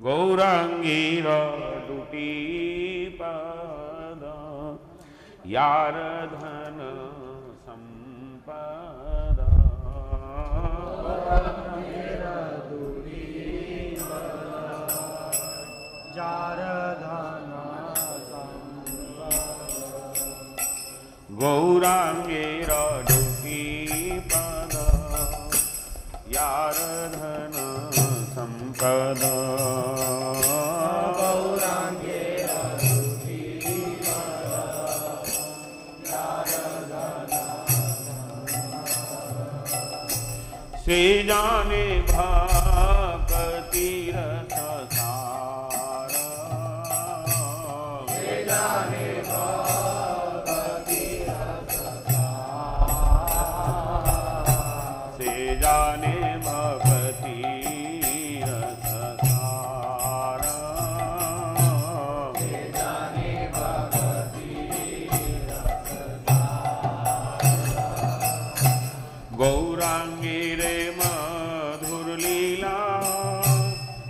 गौराङ्गीरडुटी पद यार धन यारधन सम्पद गौराङ्गीरडुटी पद यारधन सम्पदा जाने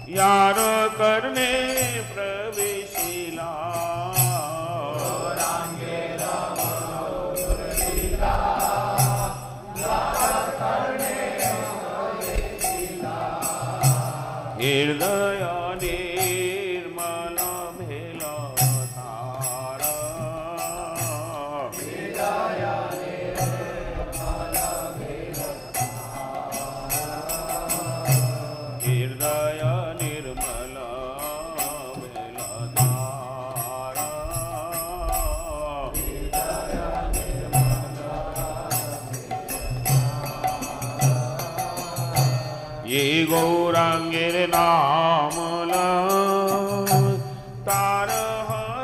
यारो करने प्र heart.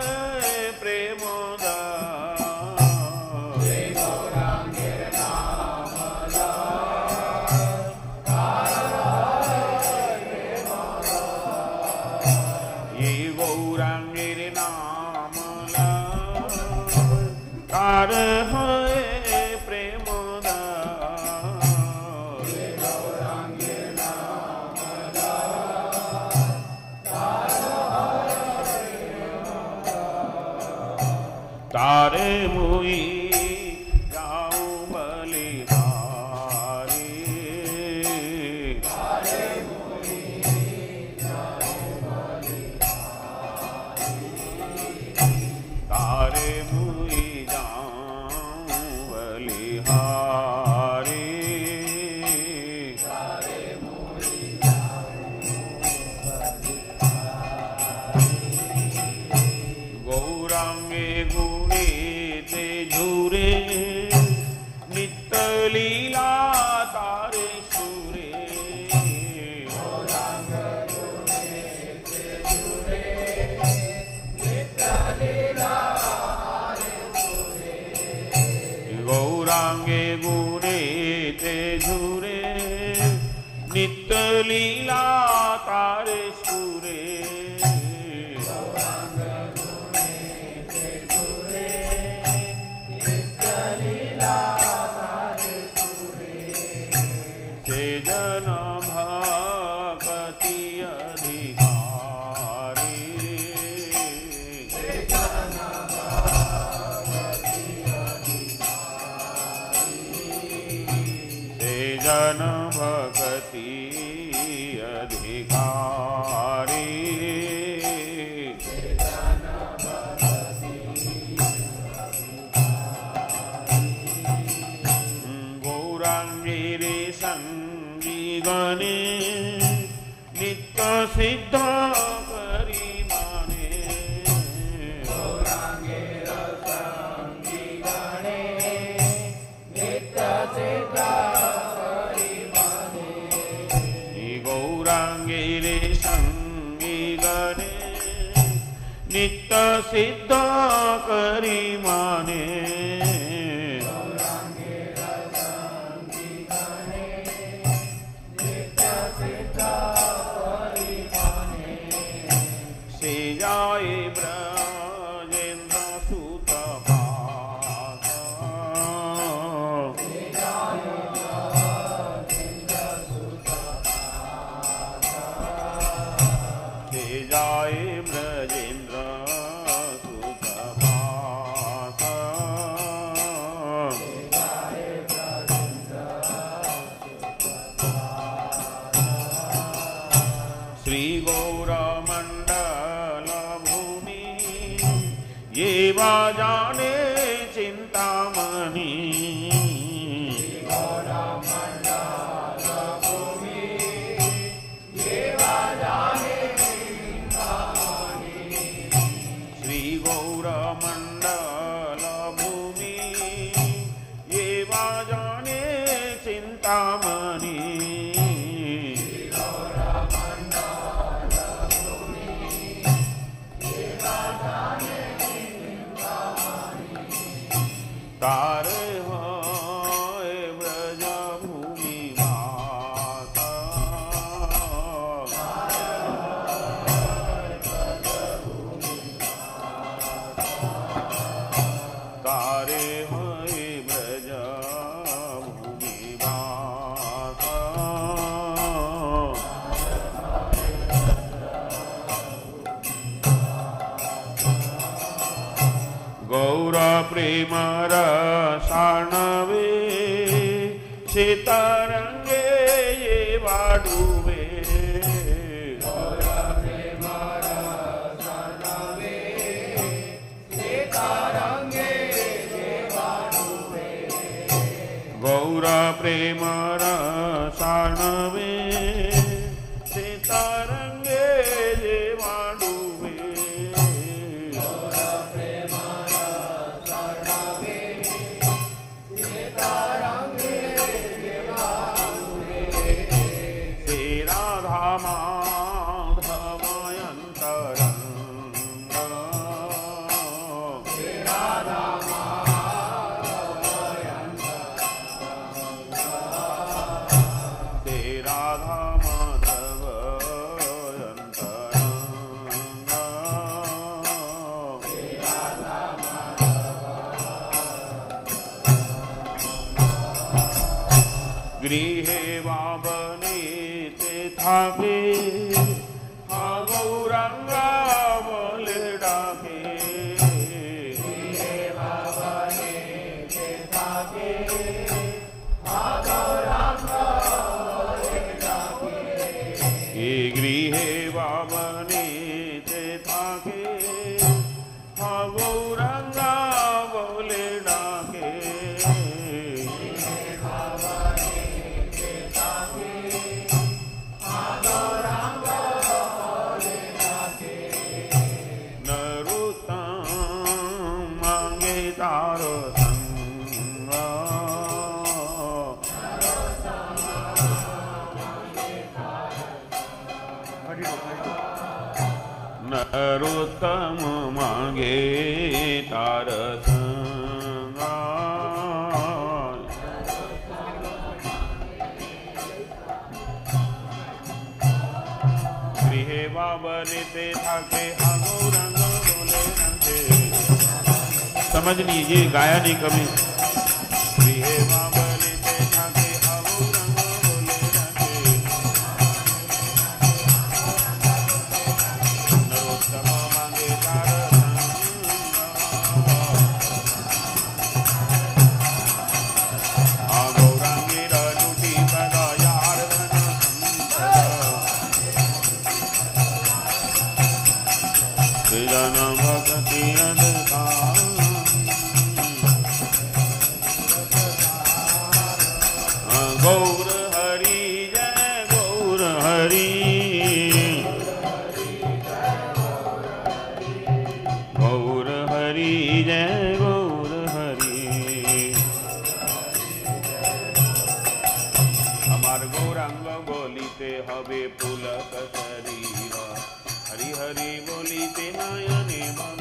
बलिहा गणे न सिद्धिमाणे गौराङ्गेरी सिद्धा न सिद्धरिमाणे गौरङ्गीरे सङ्गी गणे न सिद्धरीमाणे ஞானமே प्रेमरसाणवे सीतारङ्गे ये वाडुवे गौरा प्रेमरसाणवे Ave मांगे तारस गृहे बाबरते समझ लीजिए गाया नहीं कभी बाबा गौर हरि जय गौर हरि गौर हरि जय गौर हरि আমার গৌরাঙ্গ বলিতে হবে পুলক শরীর হরি হরি বলিতে নয়নে মগে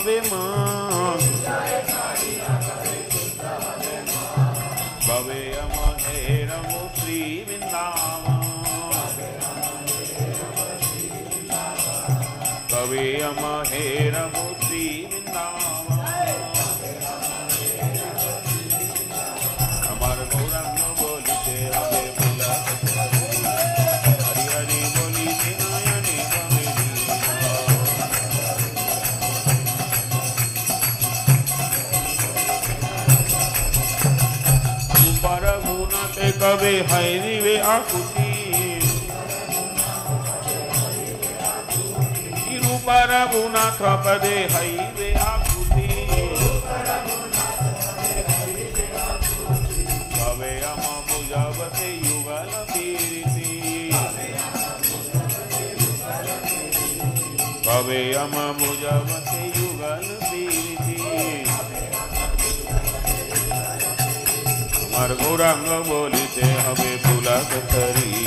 হবে মা বাবে আমারে রম শ্রী বৃন্দাবন কবে আমারে রম वे हरि वे आकुति रघुनाथ पदे हई वे आकुति कवे अम बुझवते युगल कीर्ति कवे अम बुझवते हर गौरांग बोलते हमें भूला हरी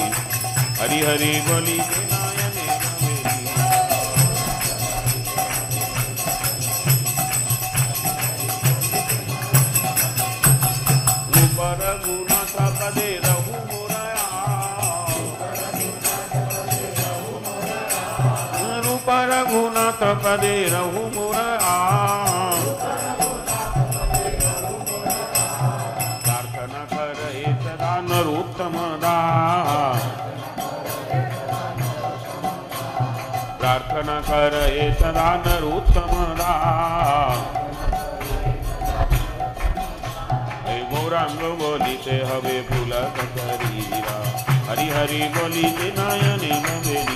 हरि हरि बोली रघुनाथ पदे रहू सदा नरोत्तम राम बोली से हवे फूला करी हरि हरि बोलिते नायने नवे